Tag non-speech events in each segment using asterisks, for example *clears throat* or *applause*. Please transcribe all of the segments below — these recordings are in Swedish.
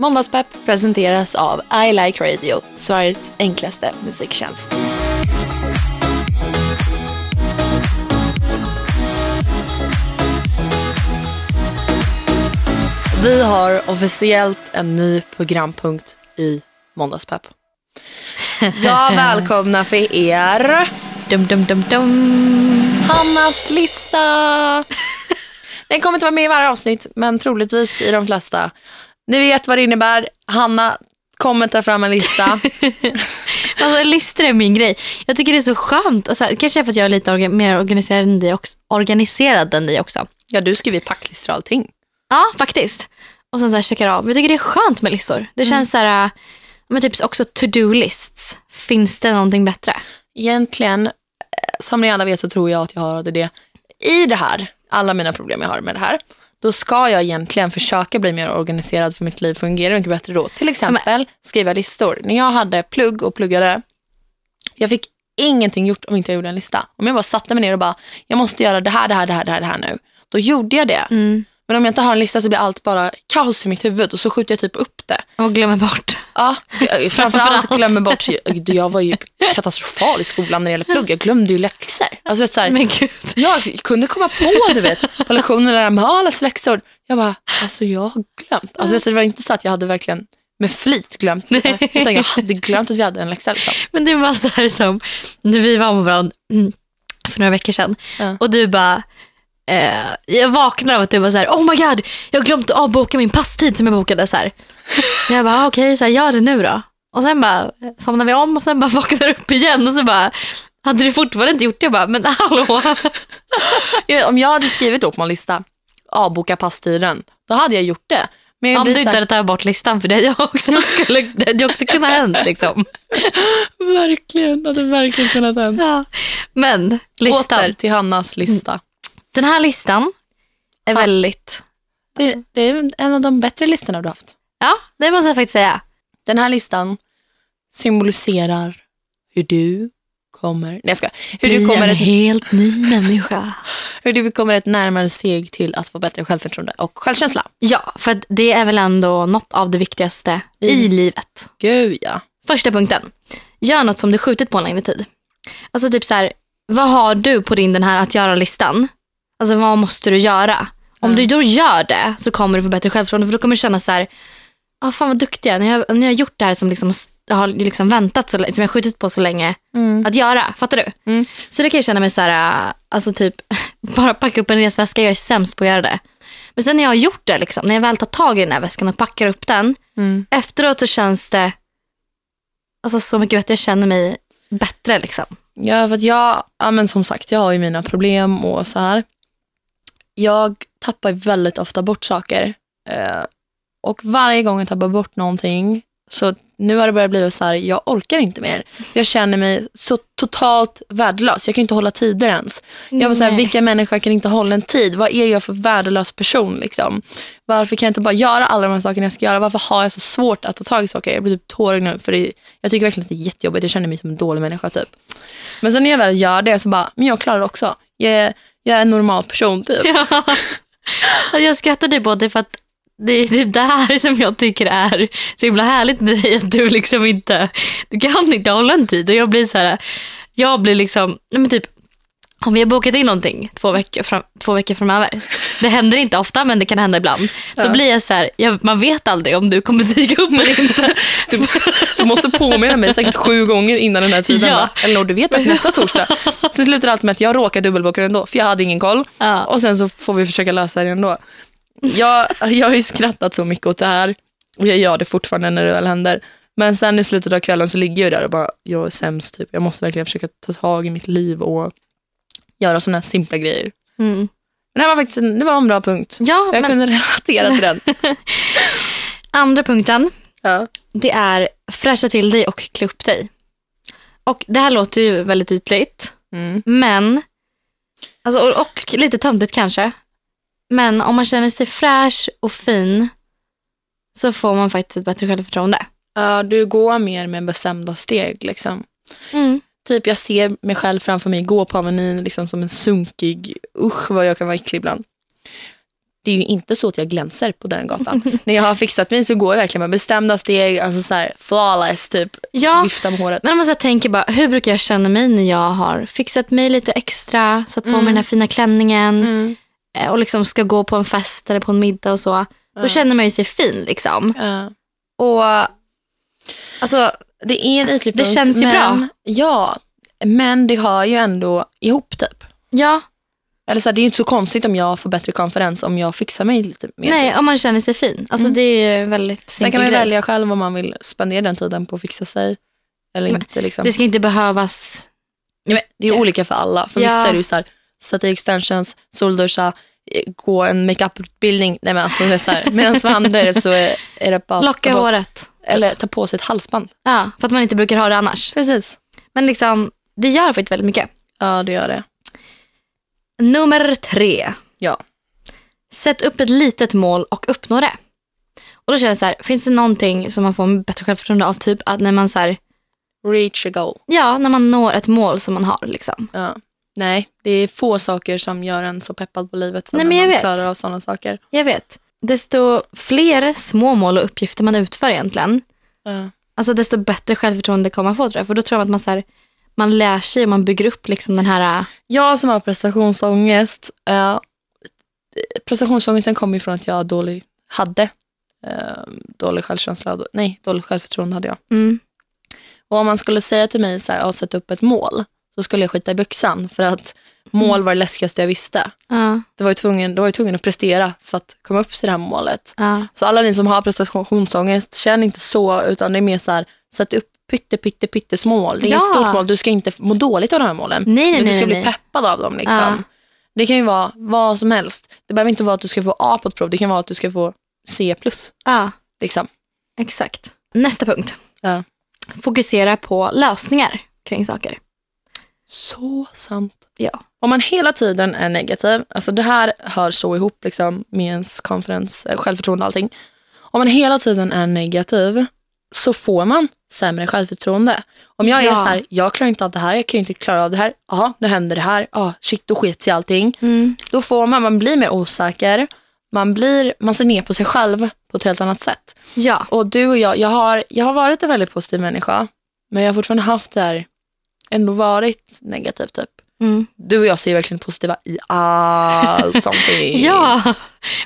Måndagspepp presenteras av I Like Radio, Sveriges enklaste musiktjänst. Vi har officiellt en ny programpunkt i Måndagspepp. Jag *laughs* välkomnar för er Dum, dum, dum, dum. Hannas lista. Den kommer inte vara med i varje avsnitt, men troligtvis i de flesta. Ni vet vad det innebär. Hanna kommer ta fram en lista. *laughs* Alltså, listor är min grej. Jag tycker det är så skönt. Alltså, kanske är för att jag är lite orga- mer organiserad än dig också, organiserad än dig också. Ja, du skriver packlistor och allting. Ja, faktiskt. Och sen så här checkar av. Jag tycker det är skönt med listor. Det känns så här, men typ också to-do-lists. Finns det någonting bättre? Egentligen, eh, som ni alla vet så tror jag att jag har ADD. I det här, alla mina problem jag har med det här, då ska jag egentligen försöka bli mer organiserad för mitt liv fungerar mycket bättre då. Till exempel skriva listor. När jag hade plugg och pluggade, jag fick ingenting gjort om inte jag gjorde en lista. Om jag bara satte mig ner och bara, jag måste göra det här, det här, det här, det här, det här nu. Då gjorde jag det. Men om jag inte har en lista så blir allt bara kaos i mitt huvud och så skjuter jag typ upp det. Och glömmer bort. Ja, *laughs* framförallt glömmer bort, jag, var ju katastrofal i skolan när det gäller plugg. Jag glömde ju läxor. Alltså, så här, Men gud. jag kunde komma på, du vet, på lektionen när de har alla läxor. Jag bara, alltså jag har glömt. Alltså, vet det var inte så att jag hade verkligen med flit glömt det. Utan jag hade glömt att vi hade en läxa. Liksom. Men det var så här som när vi var med varandra mm, för några veckor sedan. Ja. Och du bara, eh, jag vaknade av att du var så här, oh my god, jag har glömt att avboka min passtid som jag bokade. Så här. Jag bara, okej, så här, gör det nu då. Och sen bara somnade vi om och sen bara *laughs* vaknade upp igen och så bara, hade du fortfarande inte gjort det? Jag bara, men hallå. *laughs* Jag Om jag hade skrivit då på en lista, avboka passtiden, då hade jag gjort det. Men jag Om du inte hade tagit bort listan för det hade jag också, *laughs* skulle, det hade också kunnat hänt. Liksom. verkligen, hade verkligen kunnat hända. Ja. Men listan, Åter till Hannas lista. Den här listan är Ja. väldigt, Det, det är en av de bättre listorna du har haft. ja det måste jag faktiskt säga. Den här listan symboliserar hur du kommer, nej jag ska, hur du kommer en ett, helt ny människa. *laughs* hur du kommer ett närmare steg till att få bättre självförtroende och självkänsla. Ja, för det är väl ändå något av det viktigaste i Mm. livet. Gud ja. Första punkten. Gör något som du skjutit på en längre tid. Alltså typ så här, vad har du på din den här att göra-listan? Alltså vad måste du göra? Om Mm. du då gör det så kommer du få bättre självförtroende för då kommer du känna så här, ah, fan vad duktig jag är. När jag, när jag har gjort det här som liksom, jag har liksom väntat så som jag har skjutit på så länge att göra. Fattar du? Mm. Så det kan jag känna mig så här, äh, alltså typ *laughs* bara packa upp en resväska, jag är sämst på att göra det. Men sen när jag har gjort det, liksom, när jag väl tar tag i den här väskan och packar upp den, Mm. efteråt så känns det alltså, så mycket bättre. Jag känner mig bättre. Liksom. Ja, för att jag, ja men som sagt, jag har ju mina problem och så här. Jag tappar väldigt ofta bort saker. Eh, och varje gång jag tappar bort någonting, så nu har det börjat bli så här, jag orkar inte mer. Jag känner mig så totalt värdelös. Jag kan inte hålla tider ens. Jag var så här, vilka människor kan inte hålla en tid? Vad är jag för värdelös person? Liksom? Varför kan jag inte bara göra alla de här sakerna jag ska göra? Varför har jag så svårt att ta tag i saker? Jag blir typ tårig nu, för det, jag tycker verkligen att det är jättejobbigt. Jag känner mig som en dålig människa typ. Men sen när jag väl gör det så bara, men jag klarar det också. Jag jag är en normal person typ. Ja. Jag skrattar typ åt för att det är typ det här som jag tycker är så himla härligt med dig. Att du liksom inte, du kan inte hålla en tid. Och jag blir så här, jag blir liksom, men typ om vi har bokat in någonting två veckor, fram, två veckor framöver. Det händer inte ofta men det kan hända ibland. Då Ja. blir jag så här, jag, man vet aldrig om du kommer dyka upp eller inte. Du, du måste påminna mig säkert sju gånger innan den här tiden. Ja. Ja. Eller du vet att nästa torsdag. Sen slutar det alltid med att jag råkar dubbelboka ändå, för jag hade ingen koll. Ja. Och sen så får vi försöka lösa det ändå. Jag, jag har ju skrattat så mycket åt det här. Och jag gör det fortfarande när det väl händer. Men sen i slutet av kvällen så ligger jag där och bara, jag är sämst. Typ. Jag måste verkligen försöka ta tag i mitt liv och göra sådana här simpla grejer. Mm. Men det var faktiskt en, det var en bra punkt. Ja, Jag men kunde relatera till den. *laughs* andra punkten Ja. det är fräscha till dig och klä upp dig. Och det här låter ju väldigt ytligt, Mm. men, alltså, och, och lite töntigt kanske, men om man känner sig fräsch och fin så får man faktiskt ett bättre självförtroende. Ja, du går mer med bestämda steg. Liksom. Mm. Typ jag ser mig själv framför mig gå på Avenyn liksom som en sunkig, usch vad jag kan vara äcklig ibland. det är ju inte så att jag glänser på den gatan. *laughs* När jag har fixat mig så går jag verkligen med bestämda steg, alltså så här flawless typ. Ja, Vifta med håret. men om man så tänker bara, hur brukar jag känna mig när jag har fixat mig lite extra, satt på mig den här fina klänningen Mm. eh, och liksom ska gå på en fest eller på en middag och så. Då känner man ju sig fin liksom. Ja. Och alltså, Det är en ytlig Det punkt, känns ju men, bra. Ja, men det hör ju ändå ihop typ. ja, Eller så här, det är ju inte så konstigt om jag får bättre konferens om jag fixar mig lite mer. nej om man känner sig fin. Alltså det är ju väldigt Sen simpel kan man ju grej. välja själv om man vill spendera den tiden på att fixa sig. Eller Men inte. Liksom. Det ska inte behövas, Ja, men det är olika för alla. För Ja. vissa är det ju så här, sätta i extensions, solduscha, eh, gå en makeuputbildning. Nej men alltså det är så här. *laughs* Medan för andra är det så är, det bara locka håret. Eller ta på sig ett halsband. Ja, för att man inte brukar ha det annars. Precis. Men liksom, det gör faktiskt väldigt mycket. Ja det gör det. Nummer tre. Ja. Sätt upp ett litet mål och uppnå det. Och då känner jag så här, finns det någonting som man får bättre självförtroende av? Typ att när man så här, Reach a goal. ja, när man når ett mål som man har liksom. Ja. Nej, det är få saker som gör en så peppad på livet som Nej, när men jag man vet. klarar av sådana saker. Jag vet. Desto fler små mål och uppgifter man utför egentligen, Ja. alltså desto bättre självförtroende kommer man få tror jag. För då tror jag att man så här, man lär sig och man bygger upp liksom den här, Jag som har prestationsångest, uh, prestationsångesten kommer ifrån att jag dålig, hade eh, dålig självkänsla, nej dåligt självförtroende hade jag. mm, Och om man skulle säga till mig så här, att sätta upp ett mål, så skulle jag skita i byxan för att mål var det läskigaste jag visste. ja, Det var ju tvungen, då var jag tvungen att prestera för att komma upp till det här målet. ja, Så alla ni som har prestationsångest, känn inte så, utan det är mer så här, sätt upp pytte, pytte, pytte små mål. Det är Ja. inget stort mål, du ska inte må dåligt av de här målen. Nej, nej, du nej, ska bli nej. peppad av dem. Liksom. Ja. Det kan ju vara vad som helst. Det behöver inte vara att du ska få A på ett prov, det kan vara att du ska få C+. ja, Liksom. exakt. Nästa punkt. Ja. Fokusera på lösningar kring saker. Så sant. Ja. Om man hela tiden är negativ, alltså det här hör så ihop liksom med ens konferens, eh, självförtroende och allting. Om man hela tiden är negativ så får man sämre självförtroende. Om jag är Ja. så här, jag klarar inte av det här, jag kan inte klara av det här, ja, nu händer det här, ja, shit, då skets i allting. Mm. Då får man, man blir mer osäker, man, blir, man ser ner på sig själv på ett helt annat sätt. Ja. Och du och jag, jag har, jag har varit en väldigt positiv människa, men jag har fortfarande haft det här, ändå varit negativ typ. Mm. Du och jag ser verkligen positiva i allt som *laughs* finns. Ja,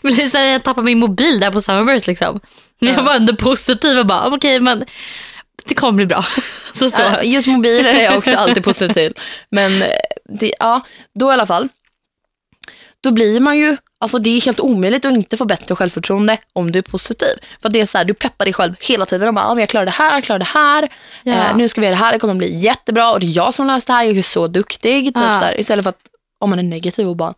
men här, jag tappade min mobil där på Summerburst liksom. Men Ja. jag var ändå positiv och bara, okej men det kommer bli bra. *laughs* Så så. Ja, Just mobiler är jag också alltid positiv till. Men eh, det, ja, då i alla fall. Då blir man ju, alltså det är helt omöjligt att inte få bättre självförtroende om du är positiv. För det är så här, du peppar dig själv hela tiden och bara, men jag klarar det här, jag klarar det här. Ja. Eh, nu ska vi göra det här, det kommer bli jättebra och det är jag som löst det här, jag är så duktig. Typ, Ja. så här, istället för att om man är negativ och bara,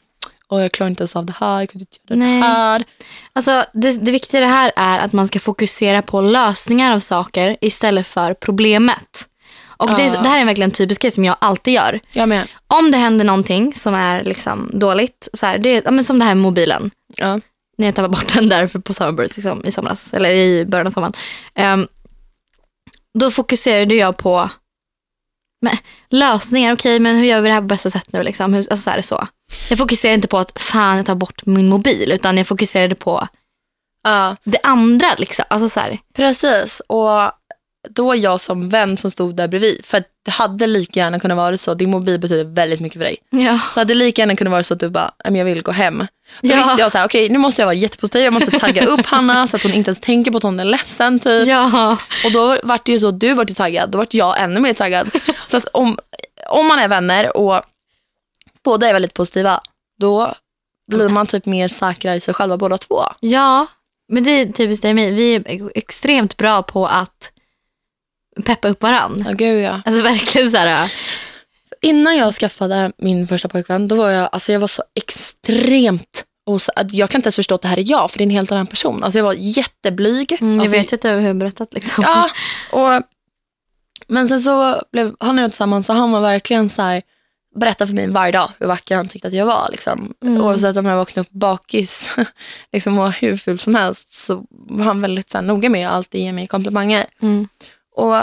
Åh, jag klarar inte ens av det här, jag kunde inte göra Nej. det här. Alltså, det, det viktiga i det här är att man ska fokusera på lösningar av saker istället för problemet. Och det, det här är verkligen en typisk grej som jag alltid gör. Jag med. Om det händer någonting som är liksom dåligt, så här, det, ja, men som det här med mobilen. Ja. när jag tappade bort den där för på Summerburst liksom, i somras, eller i början av sommaren. Ehm, då fokuserade jag på men, lösningar. Okej, men hur gör vi det här på bästa sätt nu? Liksom? Hur, alltså, så här, så. Jag fokuserade inte på att fan jag tar bort min mobil, utan jag fokuserade på Ja. det andra. Liksom. Alltså, så här. Precis, och då jag som vän som stod där bredvid, för att det hade lika gärna kunnat vara så, din mobil betyder väldigt mycket för dig. Ja. Det hade lika gärna kunnat vara så att du bara, "Nej, men jag vill gå hem. Då Ja. visste jag så här, okej nu måste jag vara jättepositiv, jag måste tagga upp Hanna så att hon inte ens tänker på att hon är ledsen typ. ja. Och då var det ju så, du vart ju taggad, då vart jag ännu mer taggad. Så att om, om man är vänner och båda är väldigt positiva, då blir man typ mer säkra i sig själva båda två. Ja, men det är typiskt dig och mig. Vi är extremt bra på att peppa upp varann. Ja, gud ja. Alltså verkligen så här. Innan jag skaffade min första pojkvän, då var jag, alltså jag var så extremt os- att jag kan inte ens förstå att det här är jag, för det är en helt annan person. Alltså jag var jätteblyg. Mm, jag alltså, vet ju att du har berättat. Liksom. Ja, *laughs* och, men sen så blev han och jag tillsammans, så han var verkligen så här, berättade för mig varje dag hur vacker han tyckte att jag var. Liksom. Mm. Oavsett om jag vaknade upp bakis *laughs* liksom, och hur ful som helst, så var han väldigt så här, noga med att alltid ge mig komplimanger. Mm. Och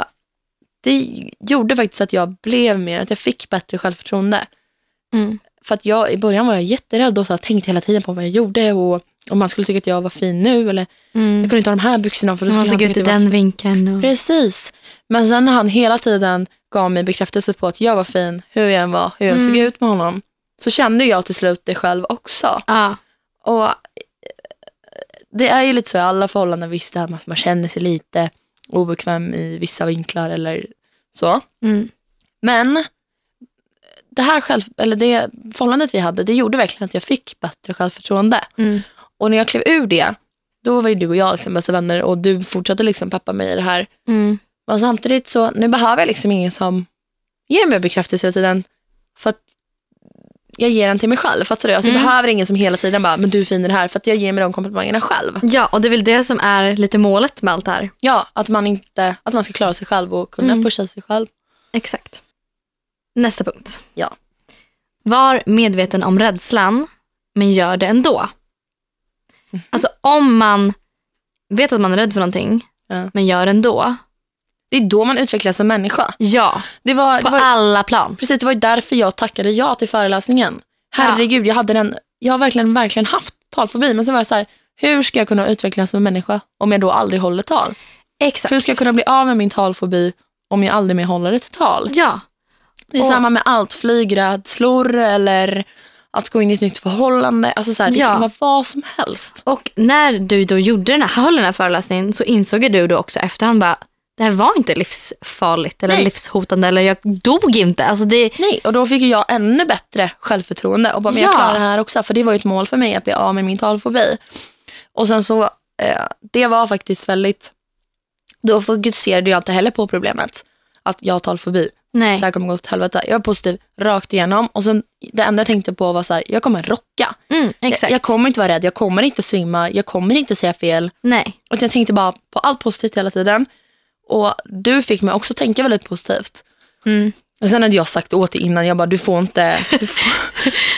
det gjorde faktiskt att jag blev mer, att jag fick bättre självförtroende. Mm. För att jag, i början var jag jätterädd och så här, tänkte hela tiden på vad jag gjorde och om han skulle tycka att jag var fin nu eller Mm. jag kunde inte ha de här byxorna för då Man skulle han tycka ut i den vinkeln. Och... Precis. Men sen när han hela tiden gav mig bekräftelse på att jag var fin, hur jag än var, hur jag såg Mm. ut med honom, så kände jag till slut det själv också. Ja. Och eh, det är ju lite så i alla förhållanden, visst det här med att man känner sig lite obekväm i vissa vinklar eller så. Mm. Men det här själv, eller det förhållandet vi hade, det gjorde verkligen att jag fick bättre självförtroende. Mm. Och när jag klev ur det, då var ju du och jag liksom bästa vänner och du fortsatte liksom peppa mig i det här. Mm. Men samtidigt så, nu behöver jag liksom ingen som ger mig bekräftelse hela tiden. För att jag ger den till mig själv. Fattar du? Alltså, Jag Mm. behöver ingen som hela tiden bara, men du är fin i det här. För att jag ger mig de komplimangerna själv. Ja, och det är väl det som är lite målet med allt det här. Ja, att man, inte, att man ska klara sig själv och kunna Mm. pusha sig själv. Exakt. Nästa punkt. Ja. Var medveten om rädslan, men gör det ändå. Mhm. Alltså om man vet att man är rädd för någonting, Ja. men gör det ändå. Det är då man utvecklas som människa. Ja, Det var, på det var, alla plan. precis, det var ju därför jag tackade ja till föreläsningen. Herregud, jag, hade den, jag har verkligen, verkligen haft talfobi. Men så var jag så här, hur ska jag kunna utvecklas som människa om jag då aldrig håller tal? Exakt. Hur ska jag kunna bli av med min talfobi om jag aldrig mer håller ett tal? Ja, Det är Och- samma med allt, flygrädslor eller att gå in i ett nytt förhållande. Alltså så här, det Ja. kan vara vad som helst. och när du då gjorde den här, höll den här föreläsningen så insåg du då också efterhand bara, det här var inte livsfarligt eller Nej. livshotande eller jag dog inte. Alltså det, Nej, och då fick jag ännu bättre självförtroende och bara, men jag Ja. klarar det här också. För det var ju ett mål för mig att bli av med min talfobi. Och sen så, eh, det var faktiskt väldigt, då fokuserade jag inte heller på problemet. Att jag har talfobi, nej. det här kommer gå åt helvete. Jag var positiv rakt igenom och sen det enda jag tänkte på var så här, jag kommer rocka. Mm, exakt. Jag, jag kommer inte vara rädd, jag kommer inte svimma, jag kommer inte säga fel. nej. Och jag tänkte bara på allt positivt hela tiden. Och du fick mig också tänka väldigt positivt. Mm. Och sen hade jag sagt åt dig innan, jag bara du får inte, du får,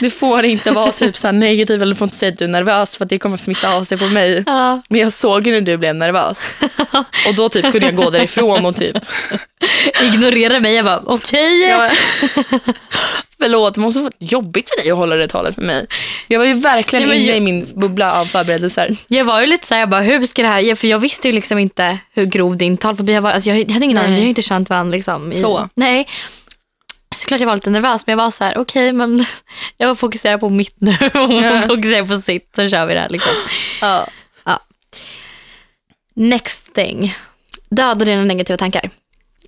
*laughs* du får inte vara typ så negativ eller du får inte säga att du är nervös för det kommer smitta av sig på mig. Ja. Men jag såg ju när du blev nervös. Och då typ kunde jag gå därifrån och typ, *laughs* Ignorera mig. Jag bara, okej. ja, *laughs* förlåt det måste vara jobbigt för dig att hålla det talet med mig. Jag var ju verkligen Ja, men inne jag- i min bubbla av förberedelser. Jag var ju lite såhär, jag bara, hur ska det här, ja, för jag visste ju liksom inte hur grov din talfobi var. Alltså jag hade ingen Nej. aning, vi har ju inte känt varandra liksom. I, Så. Nej. Såklart jag var lite nervös, men jag var så här: okej men *laughs* jag var fokuserad på mitt nu *laughs* och hon Ja. fokuserar på sitt, så kör vi det här liksom. Ja. Next thing. Döda dina negativa tankar.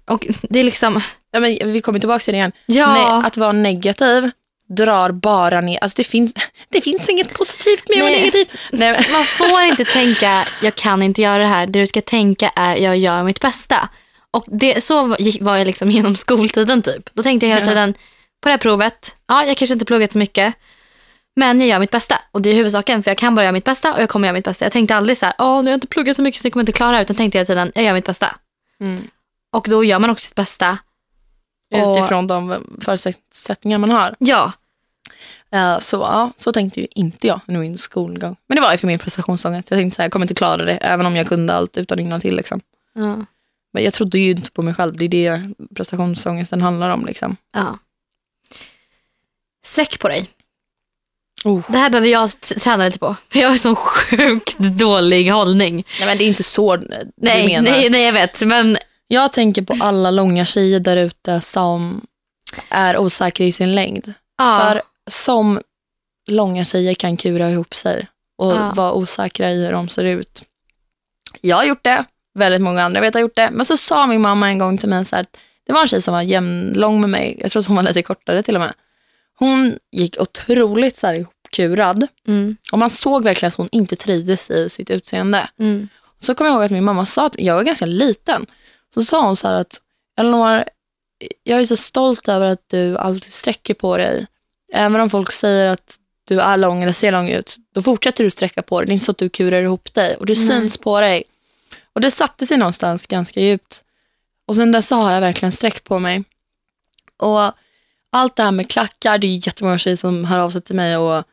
Och det är liksom, Ja, men vi kommer tillbaka till det igen. ja. Nej, att vara negativ drar bara ner. Alltså det, finns, det finns inget positivt med att vara negativ. Nej, Man får inte tänka, jag kan inte göra det här. Det du ska tänka är, jag gör mitt bästa. Och det, så var jag liksom genom skoltiden typ. Då tänkte jag hela tiden, på det här provet, ja jag kanske inte pluggat så mycket. Men jag gör mitt bästa. Och det är huvudsaken, för jag kan bara göra mitt bästa och jag kommer göra mitt bästa. Jag tänkte aldrig så här, åh nu har jag inte pluggat så mycket så jag kommer inte klara det. Utan tänkte hela tiden, jag gör mitt bästa. mm. Och då gör man också sitt bästa. Och- Utifrån de förutsättningar man har. Ja, Eh, så, ja, så tänkte ju inte jag under min skolgång. Men det var ju för min prestationsångest. Jag tänkte så här, jag kommer inte klara det, även om jag kunde allt utan innan till liksom. ja, Men jag trodde ju inte på mig själv. Det är det prestationsångesten handlar om. Liksom. ja. Sträck på dig. Oh. Det här behöver jag träna lite på. Jag har sån sjukt dålig hållning. Nej, men det är inte så du Nej, menar. nej, nej jag vet. Men Jag tänker på alla långa tjejer där ute som är osäkra i sin längd. ja, För som långa tjejer kan kura ihop sig och Ja. vara osäkra i hur de ser ut. Jag har gjort det, väldigt många andra vet har gjort det. Men så sa min mamma en gång till mig så här, att det var en tjej som var jämnlång med mig. Jag tror att hon var lite kortare till och med. Hon gick otroligt så här ihopkurad mm, och man såg verkligen att hon inte trivdes i sitt utseende. mm, Så kommer jag ihåg att min mamma sa att jag var ganska liten. Så sa hon så här att Elinor, jag är så stolt över att du alltid sträcker på dig. Även om folk säger att du är lång eller ser lång ut, då fortsätter du sträcka på dig. Det är inte så att du kurar ihop dig och det Nej. syns på dig. Och det satte sig någonstans ganska djupt. Och sen dess har jag verkligen sträckt på mig. Och allt det här med klackar, det är jättemånga tjejer som hör av sig till mig och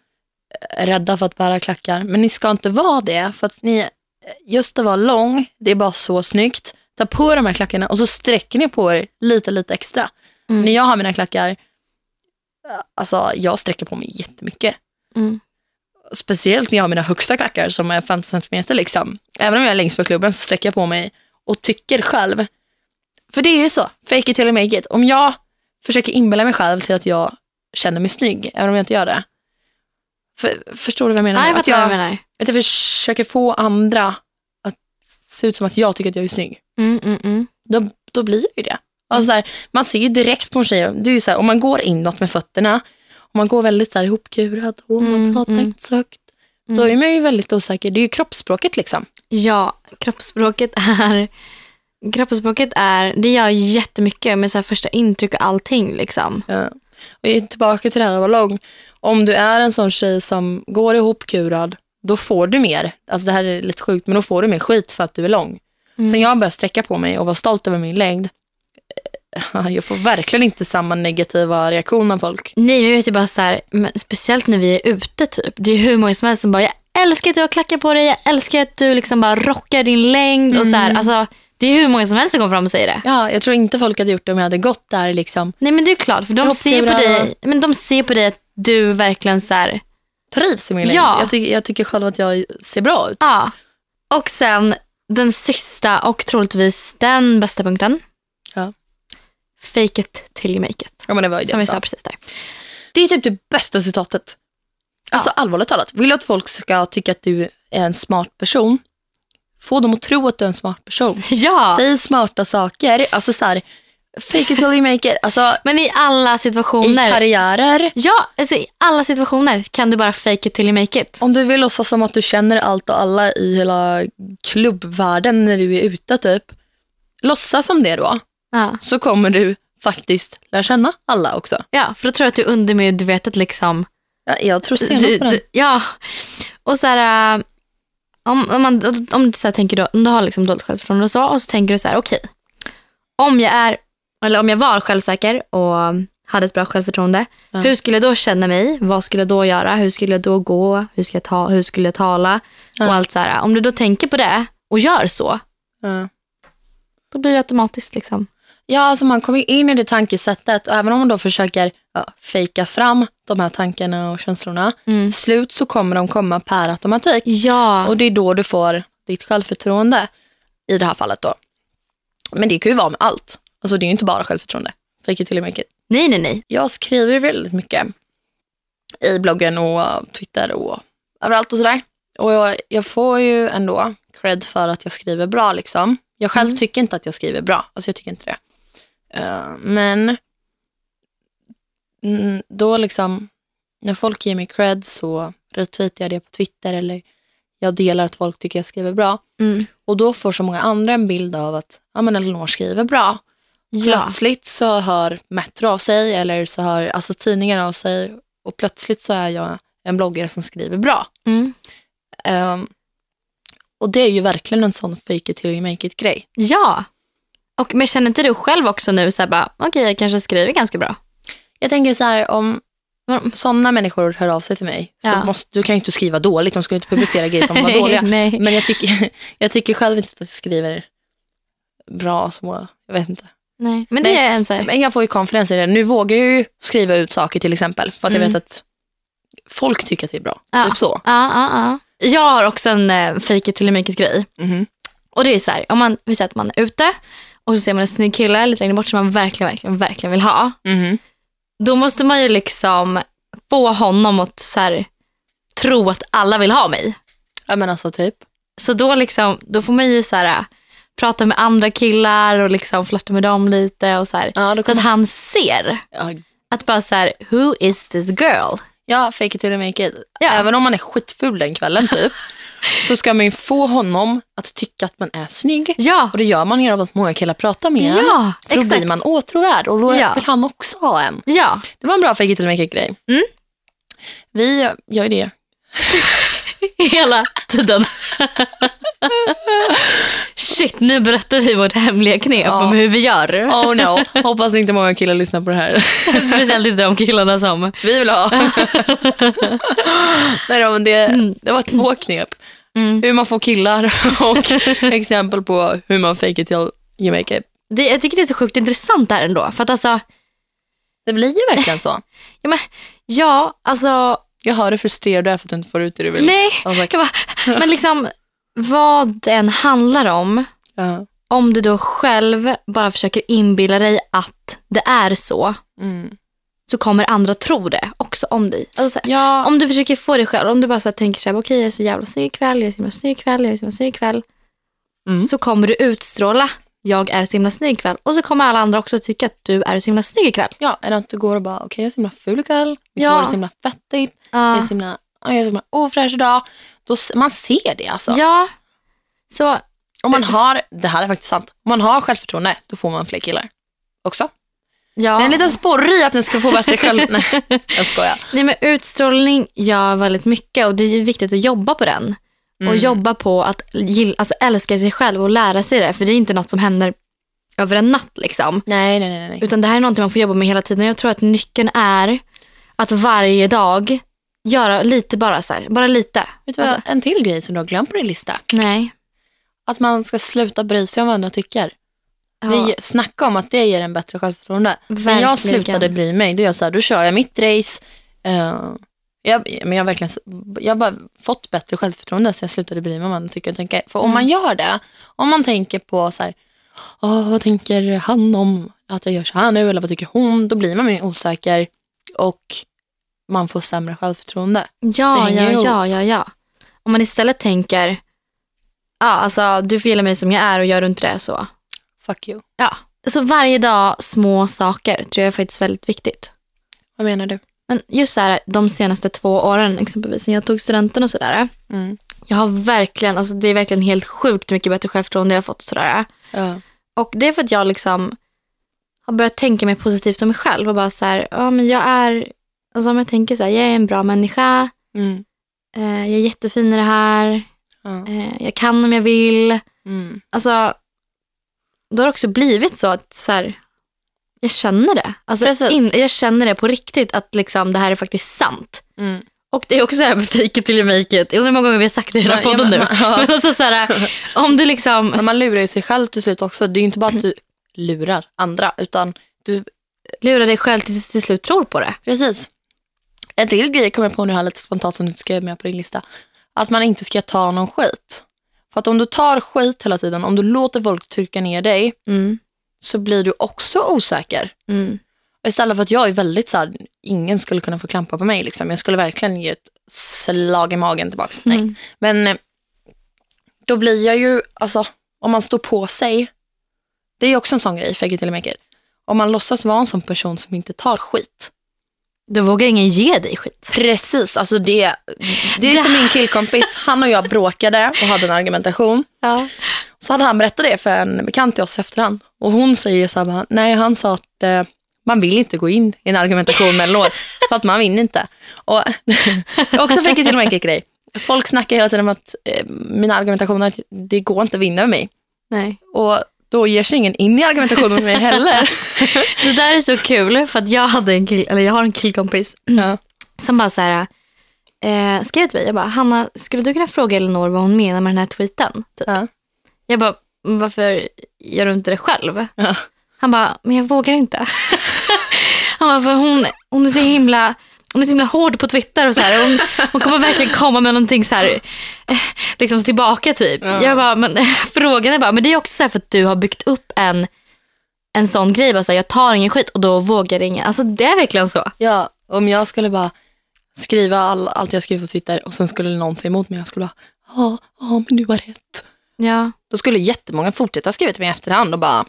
är rädda för att bära klackar. Men ni ska inte vara det, för att ni, just att vara lång, det är bara så snyggt. Ta på de här klackarna och så sträcker ni på er lite, lite extra. Mm. När jag har mina klackar, alltså jag sträcker på mig jättemycket. mm. speciellt när jag har mina högsta klackar som är 50 centimeter. Liksom. Även om jag är längst på klubben så sträcker jag på mig och tycker själv. För det är ju så, fake it till make it. Om jag försöker inbilla mig själv till att jag känner mig snygg, även om jag inte gör det. För, förstår du vad jag menar? Nej, jag att, jag, du menar. att jag försöker få andra se ut som att jag tycker att jag är snygg. Mm, mm, mm. Då, då blir det ju det. Alltså så här, man ser ju direkt på en tjej, det är ju så här, om man går inåt med fötterna, om man går väldigt så här ihopkurad och man Mm, pratar mm. inte så högt, då är man ju väldigt osäker. Det är ju kroppsspråket liksom. Ja, kroppsspråket är kroppsspråket är, det gör jättemycket med så första intryck och allting. Liksom. Ja. Och jag tillbaka till det här att vara lång. Om du är en sån tjej som går ihopkurad, då får du mer. Alltså det här är lite sjukt, men då får du mer skit för att du är lång. Mm. Sen jag började sträcka på mig och var stolt över min längd, eh, *laughs* jag får verkligen inte samma negativa reaktion av folk. Nej, men vet ju bara så här, speciellt när vi är ute typ. Det är hur många som helst som bara, jag älskar att du har klackar på dig, jag älskar att du liksom bara rockar din längd. Och så här, alltså, det är hur många som helst som kommer fram och säger det. Ja, jag tror inte folk hade gjort det om jag hade gått där liksom. Nej men det är klart, för de Jag ser, på dig, men de ser på dig att du verkligen så här, Trivs i min längd. Ja. Jag, tycker, jag tycker själv att jag ser bra ut. ja. Och sen den sista och troligtvis den bästa punkten. Ja. Fake it till you make it. Ja, men det var ju det Som vi sa. precis där. Det är typ det bästa citatet. Alltså allvarligt talat. Vill du att folk ska tycka att du är en smart person, få dem att tro att du är en smart person. *laughs* Ja. Säg smarta saker. Alltså så här, fake it till you make it. Alltså Men i alla i situationer. karriärer. Ja, alltså i alla situationer kan du bara fake it till you make it. Om du vill låtsas som att du känner allt och alla i hela klubbvärlden när du är ute typ. Låtsas som det då. Ja. Så kommer du faktiskt lära känna alla också. ja, för då tror jag att du undermedvetet liksom. Ja, jag tror stenhårt på den. du, ja, och så här, äh, om, om, man, om du så tänker då, om du har liksom dåligt självförtroende och så, och så tänker du så här, okej, om jag är, eller om jag var självsäker och hade ett bra självförtroende, Ja. hur skulle jag då känna mig? Vad skulle jag då göra? Hur skulle jag då gå? Hur, ska jag ta, hur skulle jag tala? Ja. Och allt så här. Om du då tänker på det och gör så, Ja. då blir det automatiskt liksom. Ja, alltså man kommer in i det tankesättet och även om man då försöker ja, fejka fram de här tankarna och känslorna, Mm. till slut så kommer de komma per automatik. Ja, Och det är då du får ditt självförtroende i det här fallet då. Men det kan ju vara med allt. Alltså det är ju inte bara självförtroende. Fake it till make it. nej nej nej. Jag skriver ju väldigt mycket i bloggen och Twitter och överallt och sådär. Och jag, jag får ju ändå cred för att jag skriver bra liksom. Jag själv Mm. tycker inte att jag skriver bra. Alltså jag tycker inte det. Eh, men då liksom, när folk ger mig cred så retweetar jag det på Twitter eller jag delar att folk tycker jag skriver bra. Mm. Och då får så många andra en bild av att ja, men Elinor skriver bra. Ja. Plötsligt så hör Metro av sig eller så hör alltså, tidningar av sig och plötsligt så är jag en bloggare som skriver bra. Mm. Ehm, och det är ju verkligen en sån fake it till you make it grej. Ja. Och, men känner inte du själv också nu så här bara, okej jag kanske skriver ganska bra? Jag tänker så här, om Mm. sådana människor hör av sig till mig så Ja. måste, du kan ju inte skriva dåligt, de ska ju inte publicera grejer som var *laughs* dåliga. Men jag tycker, *laughs* jag tycker själv inte att jag skriver bra så, jag vet inte. Nej. Men det Nej. är en så här, Men jag får ju confidence i det. Nu vågar jag ju skriva ut saker till exempel. För att jag Mm. vet att folk tycker att det är bra. Ja. Typ så. Ja, ja, ja. Jag har också en uh, fake it till it grej. Mhm. Och det är så här, om man, vi säger att man är ute och så ser man en snygg kille lite längre bort som man verkligen, verkligen, verkligen vill ha. Mhm. Då måste man ju liksom få honom att så här, tro att alla vill ha mig. Ja men alltså typ. Så då, liksom, då får man ju så här, prata med andra killar och liksom flirta med dem lite. Och så här, Ja, då så att han ser ja, att bara så här, who is this girl? ja, fake it till make it. Ja. Även om man är skitful den kvällen typ. så ska man ju få honom att tycka att man är snygg. Ja, Och det gör man genom att många killar pratar med en. ja För då exakt. blir man åtråvärd och då Ja. vill han också ha en. Ja, Det var en bra fake it till make it grej. Mm. Vi gör ju det. *laughs* hela tiden. *laughs* Shit, nu berättar vi vårt hemliga knep Ja. om hur vi gör. Oh no, *laughs* hoppas inte många killar lyssnar på det här. Speciellt inte de killarna som... Vi vill ha. *laughs* Nej, då, men det, det var två knep. Mm. Hur man får killar *laughs* och exempel på hur man fake it till you make it. Det, jag tycker det är så sjukt intressant där ändå. För att alltså, Det blir ju verkligen så. ja, men, ja, alltså Jag hör hur frustrerad du är för att du inte får ut det du vill. Nej, bara, jag bara, men liksom vad den handlar om, ja. om du då själv bara försöker inbilla dig att det är så, Mm. så kommer andra tro det också om dig. Alltså, så här, ja. Om du försöker få dig själv, om du bara så här, tänker så här, okej jag är så jävla snygg ikväll, jag är så himla snygg ikväll, jag är så himla snygg ikväll. Mm. Så kommer du utstråla, jag är så himla snygg ikväll. Och så kommer alla andra också tycka att du är så himla snygg ikväll. ja, det att du går och bara, okej jag är så himla ful ikväll, mitt Ja. hår är så himla fettigt, jag är så himla, jag är så ofräsch idag. Då, man ser det alltså. ja. Så Om man har, det här är faktiskt sant, om man har självförtroende då får man fler killar. Också. ja. Det är en liten sporre i att ni ska få bättre själv... *laughs* Nej, jag skojar. Nej, men utstrålning gör väldigt mycket och det är viktigt att jobba på den. Och Mm. jobba på att gill, alltså älska sig själv och lära sig det. För det är inte något som händer över en natt. Liksom. Nej, nej, nej. nej. Utan det här är något man får jobba med hela tiden. Jag tror att nyckeln är att varje dag göra lite bara så här. Bara lite. Vet du vad, Alltså, en till grej som du har glömt på din lista. nej. Att man ska sluta bry sig om vad andra tycker. Ja, Det snacka om att det ger en bättre självförtroende. När jag verkligen. slutade bry mig, då, jag så här, då kör jag mitt race. eh, jag, men jag, har verkligen, jag har bara fått bättre självförtroende så jag slutade bry mig om vad andra tycker och tänker. För om Mm. man gör det, om man tänker på så här, Åh, vad tänker han om att jag gör så här nu eller vad tycker hon? Då blir man mer osäker och man får sämre självförtroende. Ja, ja, ihop. ja, ja, ja. Om man istället tänker, ja, alltså du får gilla mig som jag är och gör du inte det så. Fuck you. Ja. Så varje dag små saker tror jag är faktiskt väldigt viktigt. Vad menar du? Men just så här, de senaste två åren, exempelvis när jag tog studenten och sådär. Mm. Jag har verkligen, alltså det är verkligen helt sjukt mycket bättre självförtroende jag har fått. Sådär. Ja. Och det är för att jag liksom har börjat tänka mer positivt om mig själv och bara så här, ja men jag är, alltså om jag tänker så här, jag är en bra människa, Mm. eh, jag är jättefin i det här, Ja. eh, jag kan om jag vill. Mm. Alltså, då har det också blivit så att så här, jag känner det. Alltså, in, jag känner det på riktigt att liksom, det här är faktiskt sant. Mm. Och det är också så här med fake it till you make it. Jag undrar hur många gånger vi har sagt det i den här Ja, podden ja, nu. men- ja. Men alltså så här, *laughs* om du liksom, Men man lurar ju sig själv till slut också. Det är ju inte bara att du lurar andra, utan du... lurar dig själv tills du till slut tror på det. Precis. En till grej kom jag på nu här lite spontant som du skrev med på din lista. Att man inte ska ta någon skit. För att om du tar skit hela tiden, om du låter folk trycka ner dig, Mm. så blir du också osäker. Mm. Och Istället för att jag är väldigt så här, ingen skulle kunna få klampa på mig. Liksom. Jag skulle verkligen ge ett slag i magen tillbaka. Nej. Mm. Men eh, då blir jag ju, alltså om man står på sig, det är också en sån grej, fake it till make it. Om man låtsas vara en sån person som inte tar skit. Då vågar ingen ge dig skit. Precis, alltså det, det är som min killkompis, han och jag bråkade och hade en argumentation. Ja. Så hade han berättat det för en bekant till oss efterhand. Och hon säger så här, nej han sa att eh, man vill inte gå in i en argumentation med en lår, för att man vinner inte. Och *laughs* också fick jag till och med en grej. Folk snackar hela tiden om att eh, mina argumentationer, det går inte att vinna med mig. Nej. Och då ger sig ingen in i argumentationen med mig heller. *laughs* Det där är så kul för att jag, hade en kill, eller jag har en killkompis Ja. som bara så här, eh, skrev till mig, jag bara, Hanna, skulle du kunna fråga Elinor vad hon menar med den här tweeten? Typ. Ja. Jag bara, varför gör du inte det själv? Ja. Han bara, men jag vågar inte. *laughs* Han bara, för hon, hon är så himla hon är så himla hård på Twitter och så här. Hon, hon kommer verkligen komma med någonting så här, eh, liksom tillbaka typ. Ja. Jag bara, men *laughs* frågan är bara, men det är också så här för att du har byggt upp en, en sån grej. Bara så här, jag tar ingen skit och då vågar ingen. Alltså det är verkligen så. Ja, om jag skulle bara skriva all, allt jag skriver på Twitter och sen skulle någon säga emot mig, jag skulle bara, ja, ja men du har rätt. Ja, Då skulle jättemånga fortsätta skriva till mig i efterhand och bara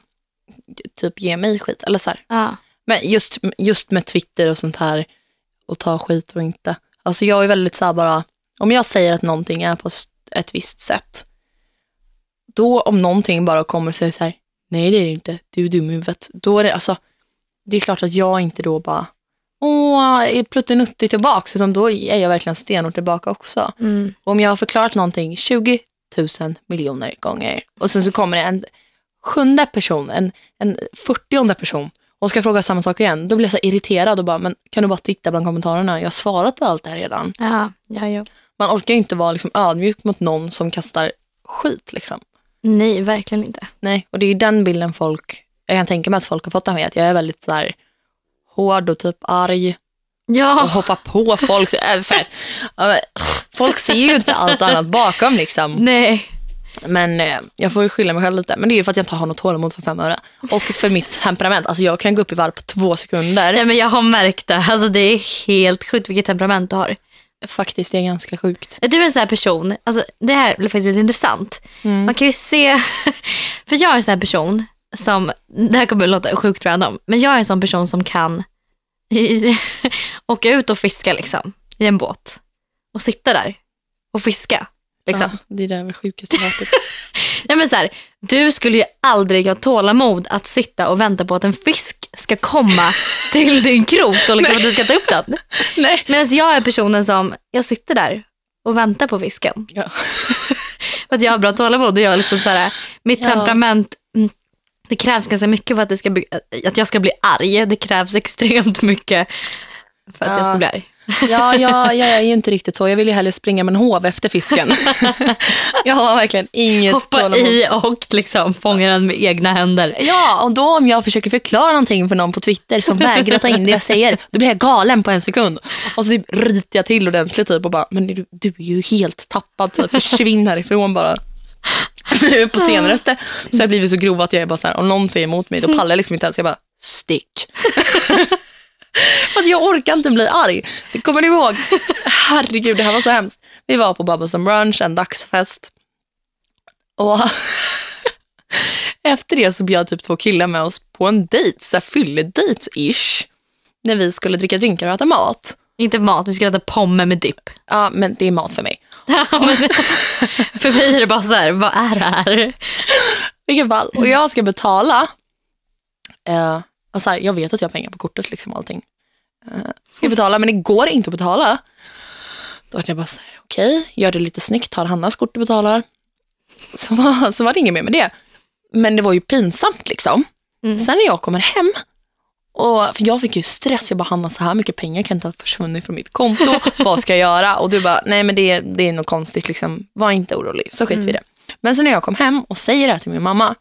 typ ge mig skit. Eller så här. ja. Men just, just med Twitter och sånt här och ta skit och inte. Alltså jag är väldigt så bara, om jag säger att någonting är på ett visst sätt, då om någonting bara kommer och säger så här, nej det är det inte, du är dum i huvudet. Då är det, alltså, det är klart att jag inte då bara, åh, är pluttenuttig tillbaks, utan då är jag verkligen stenhårt tillbaka också. Mm. Och om jag har förklarat någonting 20 000 miljoner gånger och sen så kommer det en sjunde person, en, en fyrtionde person och ska fråga samma sak igen, då blir jag så irriterad och bara, men kan du bara titta bland kommentarerna? Jag har svarat på allt det här redan. Ja, ja, ja. Man orkar ju inte vara liksom ödmjuk mot någon som kastar skit. Liksom. Nej, verkligen inte. Nej, och det är ju den bilden folk, jag kan tänka mig att folk har fått av mig, att jag är väldigt så här, hård och typ arg Ja. och hoppa på folk. Äh, folk ser ju inte allt annat bakom liksom. *laughs* Nej. Men eh, jag får ju skylla mig själv lite. Men det är ju för att jag inte har något tålamod för fem öre. Och för mitt *laughs* temperament. Alltså jag kan gå upp i varv på två sekunder. Nej, men jag har märkt det. Alltså, det är helt sjukt vilket temperament du har. Faktiskt, det är ganska sjukt. Är du en sån här person, alltså, det här blir faktiskt lite intressant. Man kan ju se, *laughs* för jag är en sån här person som, det här kommer att låta sjukt random, men jag är en sån person som kan *laughs* åka ut och fiska liksom, i en båt och sitta där och fiska. Liksom. Ja, det är det sjukaste jag. *laughs* Nej, men så här, du skulle ju aldrig ha tålamod att sitta och vänta på att en fisk ska komma *laughs* till din krok och liksom att du ska ta upp den. *laughs* Nej. Medan jag är personen som, jag sitter där och väntar på fisken. Ja. För att jag har bra tålamod och jag är liksom så här, mitt Ja. temperament, mm, det krävs ganska mycket för att, det ska bli, att jag ska bli arg. Det krävs extremt mycket för att Ja. jag ska bli arg. *laughs* Ja, ja, jag är ju inte riktigt så. Jag vill ju hellre springa med en hov efter fisken. *laughs* jag har verkligen inget Hoppa tålamod. i och liksom fånga den med egna händer. Ja, och då om jag försöker förklara någonting för någon på Twitter som vägrar ta in det jag säger, *laughs* då blir jag galen på en sekund. Och så typ ritar jag till ordentligt typ och bara, men du, du är ju helt tappad, typ. försvinn härifrån bara. Nu på senare så har jag blivit så grov att jag är bara så här, om någon säger emot mig, då pallar jag liksom inte ens. Jag bara, stick. För att jag orkar inte bli arg. Det kommer du ihåg? Herregud, det här var så hemskt. Vi var på Bubbles and Brunch, en dagsfest. Och *laughs* efter det så bjöd typ två killar med oss på en dejt, så fylledejt-ish. När vi skulle dricka drinkar och äta mat. Inte mat, vi ska äta pommes med dipp. Ja, men det är mat för mig. *laughs* *laughs* För mig är det bara så här, vad är det här? Vilken fall. Och jag ska betala. Eh, så här, jag vet att jag har pengar på kortet liksom och allting. Eh, ska betala, men det går inte att betala. Då var jag bara så här, okej, gör det lite snyggt, tar Hannas kort och betalar. Så var, så var det inget mer med det. Men det var ju pinsamt liksom. Mm. Sen när jag kommer hem, och för jag fick ju stress, jag bara Hanna så här mycket pengar kan inte ha försvunnit från mitt konto, vad ska jag göra? Och du bara, nej men det, det är något konstigt, liksom. var inte orolig, så skit vi i det. Men sen när jag kom hem och säger det här till min mamma,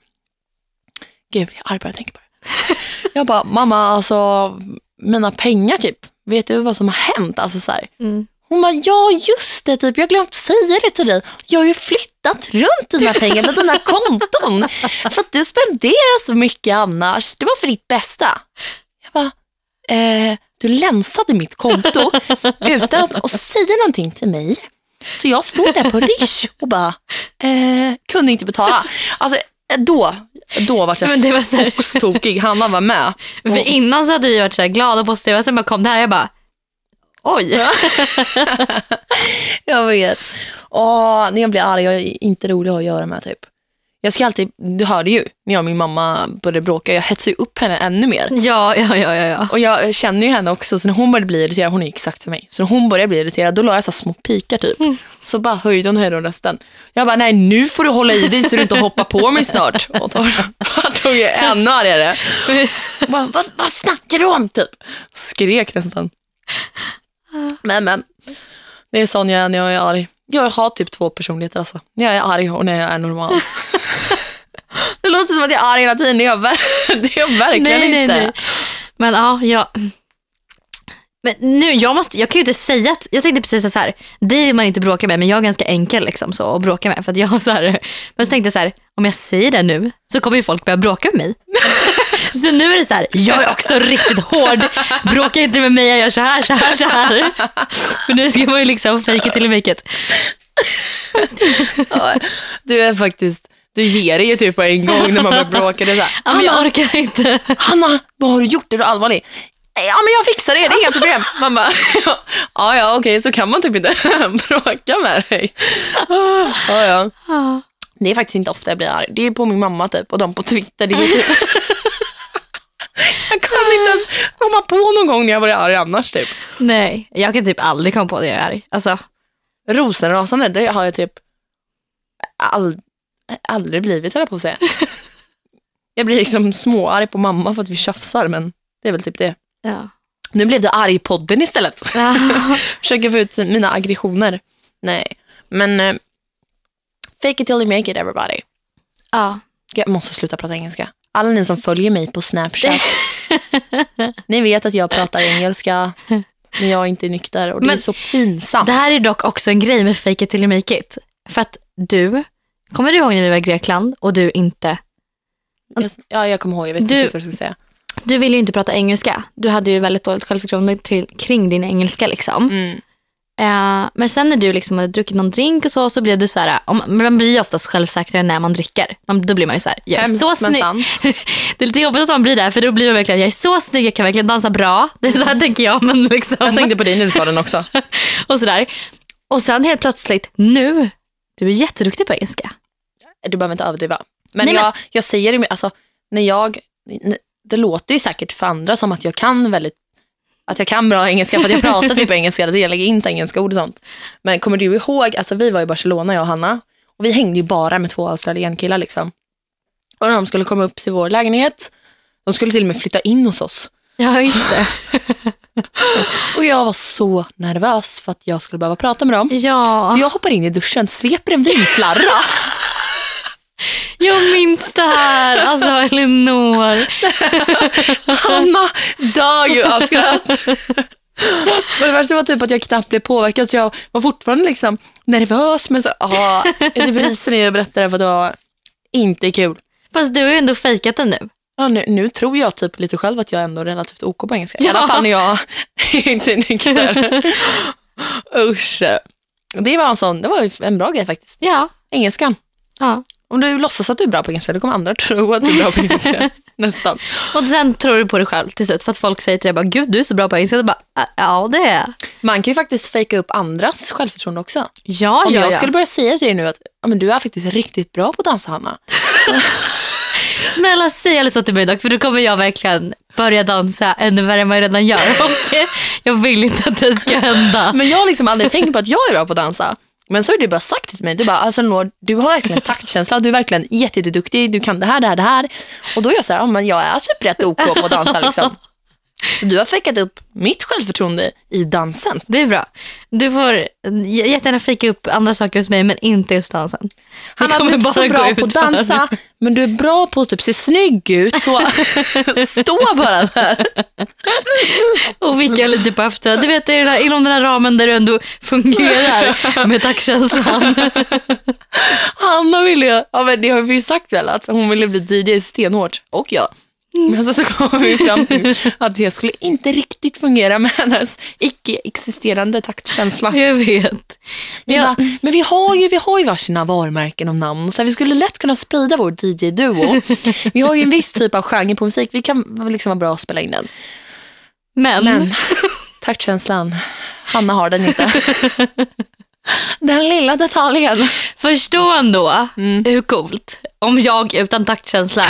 gud jag blir arg bara jag tänker på det. *laughs* Jag bara, mamma alltså mina pengar typ, vet du vad som har hänt? Alltså så. Mm. Hon bara, ja just det, typ. jag har glömt säga det till dig. Jag har ju flyttat runt dina pengar med dina *laughs* konton. För att du spenderar så mycket annars. Det var för ditt bästa. Jag bara, eh, du länsade mitt konto *laughs* utan att, att säga någonting till mig. Så jag stod där på Rish och bara, eh, kunde inte betala. Alltså då, då var jag Men det var så här- skogstokig. Hanna var med. För innan så hade vi varit så här glada och positiva, sen bara kom det här jag bara, oj. *laughs* Jag vet. Åh, när jag blir arg, jag är inte rolig att göra med typ. Jag ska alltid, du hörde ju när jag och min mamma började bråka, jag hetsade ju upp henne ännu mer. Ja, ja, ja, ja. ja. Och jag känner ju henne också, så när hon började bli irriterad, hon är exakt som mig. Så när hon började bli irriterad, då la jag så små pikar typ. Så bara höjde hon, höjde hon rösten. Jag bara, nej nu får du hålla i dig så du inte hoppar på mig snart. *laughs* Och då tog jag ännu argare. Bara, vad, vad snackar du om typ? Skrek nästan. Men men, det är sån jag är när jag är arg. Jag har typ två personligheter alltså. När jag är arg och när jag är normal. *laughs* Det låter som att jag är arg hela tiden, det är jag, *laughs* det är jag verkligen nej, nej, inte. nej. Men ja, jag... Men nu, jag, måste, jag kan ju inte säga att, jag tänkte precis så här, det vill man inte bråka med men jag är ganska enkel liksom så att bråka med. För att jag så här, *laughs* men så tänkte jag så här, om jag säger det nu så kommer ju folk börja bråka med mig. Så nu är det så här, jag är också riktigt hård, bråka inte med mig, jag gör så här, så här, så här. För nu ska man ju liksom it till make it. Ja, Du är faktiskt, du ger dig ju typ på en gång när man börjar bråka. Det är så här, men jag Hanna, orkar inte. Hanna, vad har du gjort? Är du allvarlig? Ja men jag fixar det, det är inga problem. Man bara, *laughs* ja ja okej så kan man typ inte *laughs* bråka med dig. Ja, ja. Det är faktiskt inte ofta jag blir arg. Det är på min mamma typ och de på Twitter. Det är typ... Jag kan inte ens komma på någon gång när jag varit arg annars typ. Nej, jag kan typ aldrig komma på det jag är arg. Alltså, Rosenrasande, det har jag typ all, aldrig blivit, höll jag på att säga. *laughs* Jag blir liksom småarg på mamma för att vi tjafsar, men det är väl typ det. ja. Nu blev det argpodden istället. Ja. *laughs* Försöker få ut mina aggressioner. Nej, men eh, fake it till you make it everybody. ja. Jag måste sluta prata engelska. Alla ni som följer mig på Snapchat, *laughs* ni vet att jag pratar engelska. när jag inte är nykter och det Men är så pinsamt. Det här är dock också en grej med fake it till you make it. För att du, kommer du ihåg när vi var i Grekland och du inte, Jag, ja, jag kommer ihåg, jag vet Du- precis vad du skulle säga. du ville ju inte prata engelska. Du hade ju väldigt dåligt självförtroende till, kring din engelska liksom. Mm. Eh, men sen när du liksom hade druckit någon drink och så, så blev du så här, om, man blir ju oftast självsäkrare när man dricker. Man, då blir man ju så här, jag är Hemskt så men snygg. sant. *laughs* Det är lite jobbigt att man blir där för då blir man verkligen, jag är så snygg, jag kan verkligen dansa bra. *laughs* Det där tänker jag. Men liksom, Jag tänkte på dig när du sa den också. *laughs* och sådär. Och sen helt plötsligt, nu, du är jätteduktig på engelska. Du behöver inte överdriva. Men, Nej, men- jag, jag säger det, alltså, när jag, det låter ju säkert för andra som att jag kan väldigt att jag kan bra engelska för att jag pratar typ engelska hela tiden, jag lägger in så engelska ord och sånt. Men kommer du ihåg, alltså vi var i Barcelona jag och Hanna och vi hängde ju bara med två australienkillar liksom. Och när de skulle komma upp till vår lägenhet, de skulle till och med flytta in hos oss. Ja, just det. *laughs* Och jag var så nervös för att jag skulle behöva prata med dem. Ja, Så jag hoppar in i duschen, sveper en vinflarra jag minns det här. Alltså Elinor. Hanna dör ju av skratt. Men det värsta var typ att jag knappt blev påverkad så jag var fortfarande liksom nervös men så, ah, jag typ ryser när jag berättar det för det var inte kul. Fast du har ju ändå fejkat det nu. Ja, nu, nu tror jag typ lite själv att jag ändå är relativt OK på engelska. I Ja. alla fall när jag inte nykter. Usch. Det var en sån, det var en bra grej faktiskt. Ja. Engelskan. ja. Om du låtsas att du är bra på engelska, då kommer andra *laughs* tro att du är bra på engelska. *laughs* Nästan. Och sen tror du på dig själv till slut för att folk säger till dig bara, gud du är så bra på engelska. Du bara, "Ä- ja det är jag." Man kan ju faktiskt fejka upp andras självförtroende också. Ja, Om ja, jag ja. skulle börja säga till dig nu att ja, men du är faktiskt riktigt bra på att dansa Hanna. *laughs* Snälla säg aldrig så till mig dock för då kommer jag verkligen börja dansa ännu värre än vad jag redan gör. Och jag vill inte att det ska hända. Men jag har liksom aldrig tänkt på att jag är bra på att dansa. Men så har du bara sagt det till mig. Du bara, alltså Nour, du har verkligen taktkänsla. Du är verkligen jätteduktig. Du kan det här, det här, det här. Och då är jag så här, ja, men jag är typ rätt OK på att dansa liksom. Så du har fejkat upp mitt självförtroende i dansen. Det är bra. Du får jättegärna fika upp andra saker hos mig men inte just dansen. Hanna, du är bara så bra på att dansa, men du är bra på att typ se snygg ut. Så *laughs* stå bara där. Och vicka lite på efter. Du vet, den här, inom den här ramen där du ändå fungerar med taktkänslan. Hanna ville ju, ja men det har vi ju sagt väl, att hon ville bli DJ stenhårt. Och jag. Men så, så kom vi fram till att det skulle inte riktigt fungera med hennes icke-existerande taktkänsla. Jag vet. Vi Ja. bara, men vi har ju, vi har ju varsina varumärken och namn. Så här, vi skulle lätt kunna sprida vår DJ-duo. Vi har ju en viss typ av genre på musik. Vi kan liksom vara bra att spela in den. Men, Men taktkänslan, Hanna har den inte. *laughs* Den lilla detaljen. förstå ändå hur coolt om jag utan taktkänsla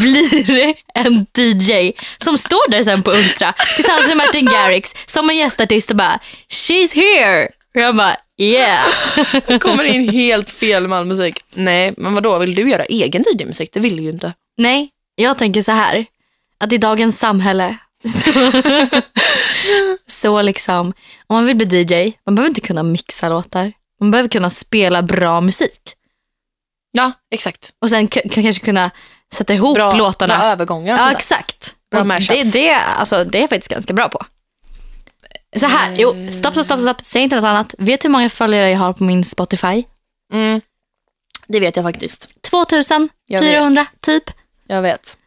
blir en DJ som står där sen på Ultra tillsammans med Martin Garrix som en gästartist och bara “She's here” och jag bara “Yeah”. Kommer in helt fel med all musik. Nej, men vadå, vill du göra egen DJ-musik? Det vill du ju inte. Nej, jag tänker så här. Att i dagens samhälle så, *laughs* så liksom, om man vill bli DJ, man behöver inte kunna mixa låtar. Man behöver kunna spela bra musik. Ja, exakt. Och sen k- kan kanske kunna sätta ihop Bra, låtarna. bra övergångar och ja, sånt där. exakt. Bra Och mashups. det, det, alltså, det är jag faktiskt ganska bra på. Så här, jo, stopp, stopp, stopp, stopp. Säg inte något annat. Vet du hur många följare jag har på min Spotify? Mm. Det vet jag faktiskt. 2400 typ. Jag vet.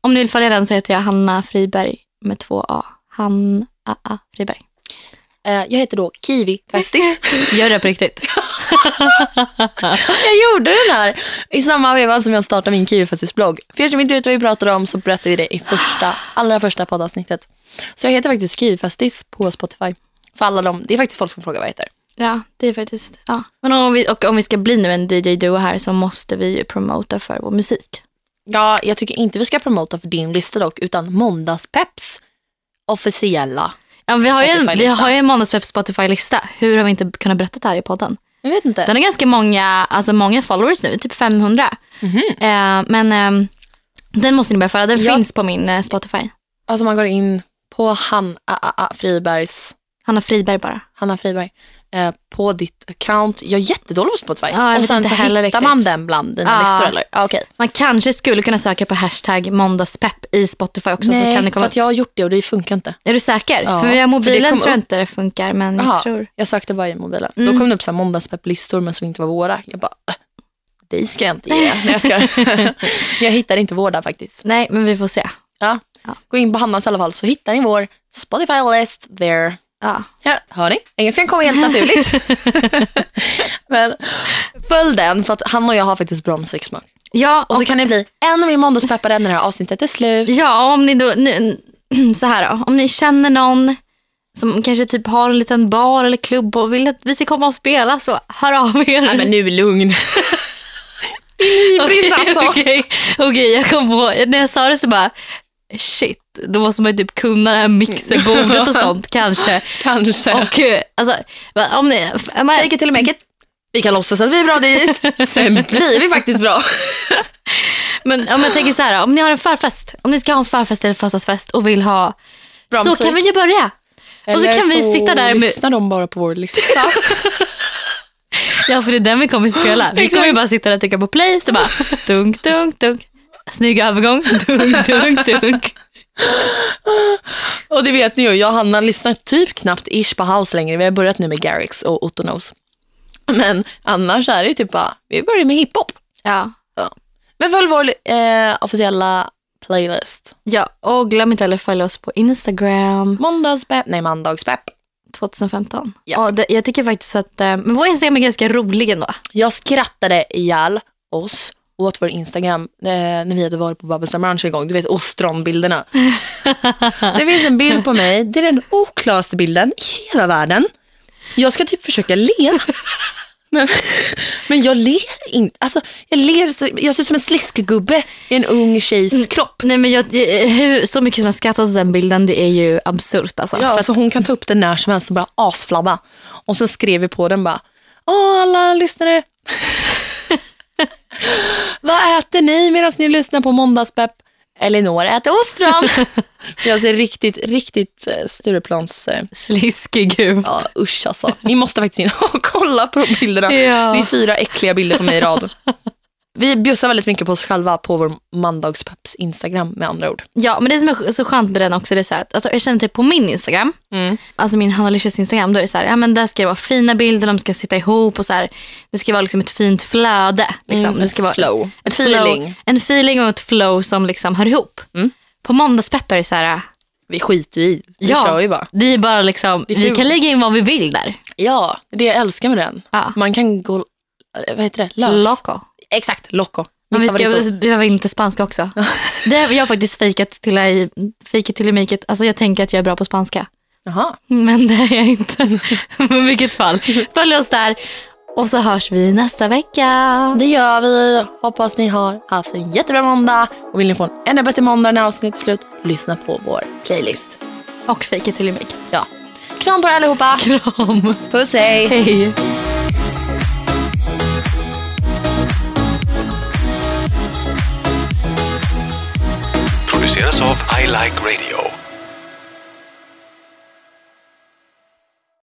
Om ni vill följa den så heter jag Hanna Friberg med två A. Hanna A. Friberg. Eh, jag heter då Kiwi Festis. *laughs* Gör det på riktigt. *laughs* jag gjorde den här i samma veva som jag startade min Kiwi Festis-blogg. För er som inte vet vad vi pratar om så berättar vi det i första, allra första poddavsnittet. Så jag heter faktiskt Kiwi Festis på Spotify. För alla dem, det är faktiskt folk som frågar vad jag heter. Ja, det är faktiskt. Ja. Men om vi, och om vi ska bli nu en DJ-duo här så måste vi ju promota för vår musik. Ja, jag tycker inte vi ska promota för din lista dock, utan Måndagspeps officiella. Ja, vi, har ju en, vi har ju en måndagspepp Spotify-lista. Hur har vi inte kunnat berätta det här i podden? Jag vet inte. Den har ganska många, alltså många followers nu, typ 500. Mhm. Eh, men eh, den måste ni börja följa. Den Ja. finns på min eh, Spotify. Alltså man går in på Han, a, a, a, Fribergs, Hanna Friberg bara. Hanna Friberg. Eh, på ditt account. Jag är jättedålig på Spotify. Ja, jag och vet sen inte så heller hittar riktigt. man den bland dina Ja. listor eller? Ja, okej. Man kanske skulle kunna söka på hashtag måndagspepp i Spotify också. så kan det komma... för att jag har gjort det och det funkar inte. Är du säker? Ja, för via för det mobilen kom tror jag upp- inte det funkar. Men Jaha, jag tror... jag sökte bara i mobilen. Mm. Då kom det upp så här måndagspeplistor men som inte var våra. Jag bara, äh, det ska jag inte ge. *laughs* Nej, jag, ska. *laughs* jag hittar inte vår där faktiskt. Nej, men vi får se. Ja. Ja. Gå in på Hannas i alla fall så hittar ni vår Spotify list there. Ja. Ja, hör ni? Engelskan kommer helt naturligt. *laughs* Men följ den för att han och jag har faktiskt bra musiksmak. Ja, Och så kan ni bli ännu mer måndagspeppade när det här avsnittet är slut. Ja, om ni då, nu, *clears throat* så här då, om ni känner någon som kanske typ har en liten bar eller klubb och vill att vi ska komma och spela så hör av er. Nej men nu är lugn. *laughs* Okej, Ibris alltså. okej, okej, jag kom på, när jag sa det så bara shit, då måste man ju typ kunna mixerbordet och *laughs* sånt kanske. Kanske. Och eh, alltså, om ni, man, Fake it till you make it. Vi kan låtsas att vi är bra dit. *laughs* Sen blir vi faktiskt bra. *laughs* men om jag tänker så här, om ni har en förfest, om ni ska ha en förfest eller födelsedagsfest och vill ha, Bra så musik. kan vi ju börja. Och så Eller kan vi sitta där med- lyssnar de bara på vår lista. Ja, för det är den vi kommer spela. Vi kommer ju bara sitta där och trycka på play, så bara dunk, dunk, dunk. Snygg övergång, dunk, dunk, dunk. *gasps* Och det vet ni ju, jag och Hanna lyssnar typ knappt ish på house längre. Vi har börjat nu med Garrix och Otto Knows. Men annars är det typ bara, vi börjar med hiphop. Ja. Men följ vår eh, officiella playlist. ja, och glöm inte heller att följa oss på Instagram Måndagspepp, nej mandagspepp. 2015. Ja. Och det, jag tycker faktiskt att eh, men vår Instagram är ganska rolig ändå. Jag skrattade ihjäl oss åt vår Instagram eh, när vi hade varit på Babbelstam Ranch en gång. Du vet ostronbilderna. *laughs* det finns en bild på mig. Det är den oklaraste bilden i hela världen. Jag ska typ försöka le. Men, men jag ler inte. Alltså, jag, ler så, jag ser ut som en sliskgubbe i en ung tjejs kropp. Nej, men jag, eh, hur, så mycket som jag skrattat åt den bilden, det är ju absurt alltså. Ja, För att, så hon kan ta upp den när som helst och bara asflabba. Och så skrev vi på den bara, Åh, alla lyssnare. *laughs* Vad äter ni medan ni lyssnar på Måndagspepp? Elinor äter ostron. *laughs* jag ser riktigt, riktigt eh, Stureplans... Eh, Sliskig ut. ja, usch alltså. Ni måste faktiskt in och *laughs* kolla på de bilderna. Ja. Det är fyra äckliga bilder på mig i rad. Vi bjussar väldigt mycket på oss själva på vår Mandagspepps Instagram med andra ord. Ja, men det som är så skönt med den också, det är så här, att, alltså, jag känner typ på min Instagram, Mm. alltså min Hanna Licious Instagram, då är det så här, ja men där ska det vara fina bilder, de ska sitta ihop och så här, det ska vara liksom ett fint flöde. Liksom. Mm, det ska vara flow. Ett Feeling. Flow, en feeling och ett flow som liksom hör ihop. Mm. På måndagspeppar är det så här, Vi skiter ju i. Vi Ja. kör ju bara. vi är bara liksom, Vi vi, kan lägga in vad vi vill där. Ja, det det jag älskar med den. Ja. Man kan gå, eh, vad heter det, lös. Loco. Exakt, loco. Men vi ska vi har lite spanska också. *laughs* det har jag faktiskt fejkat till fejkat till i make it. Alltså jag tänker att jag är bra på spanska. Jaha. Men det är jag inte. *laughs* Men i vilket fall. Följ oss där. Och så hörs vi nästa vecka. Det gör vi. Hoppas ni har haft en jättebra måndag. Och vill ni få en ännu bättre måndag när avsnittet är slut, lyssna på vår playlist. Och it till i make it. Ja. Kram på er allihopa. Kram. Puss hej. Hej. Produceras av I Like Radio.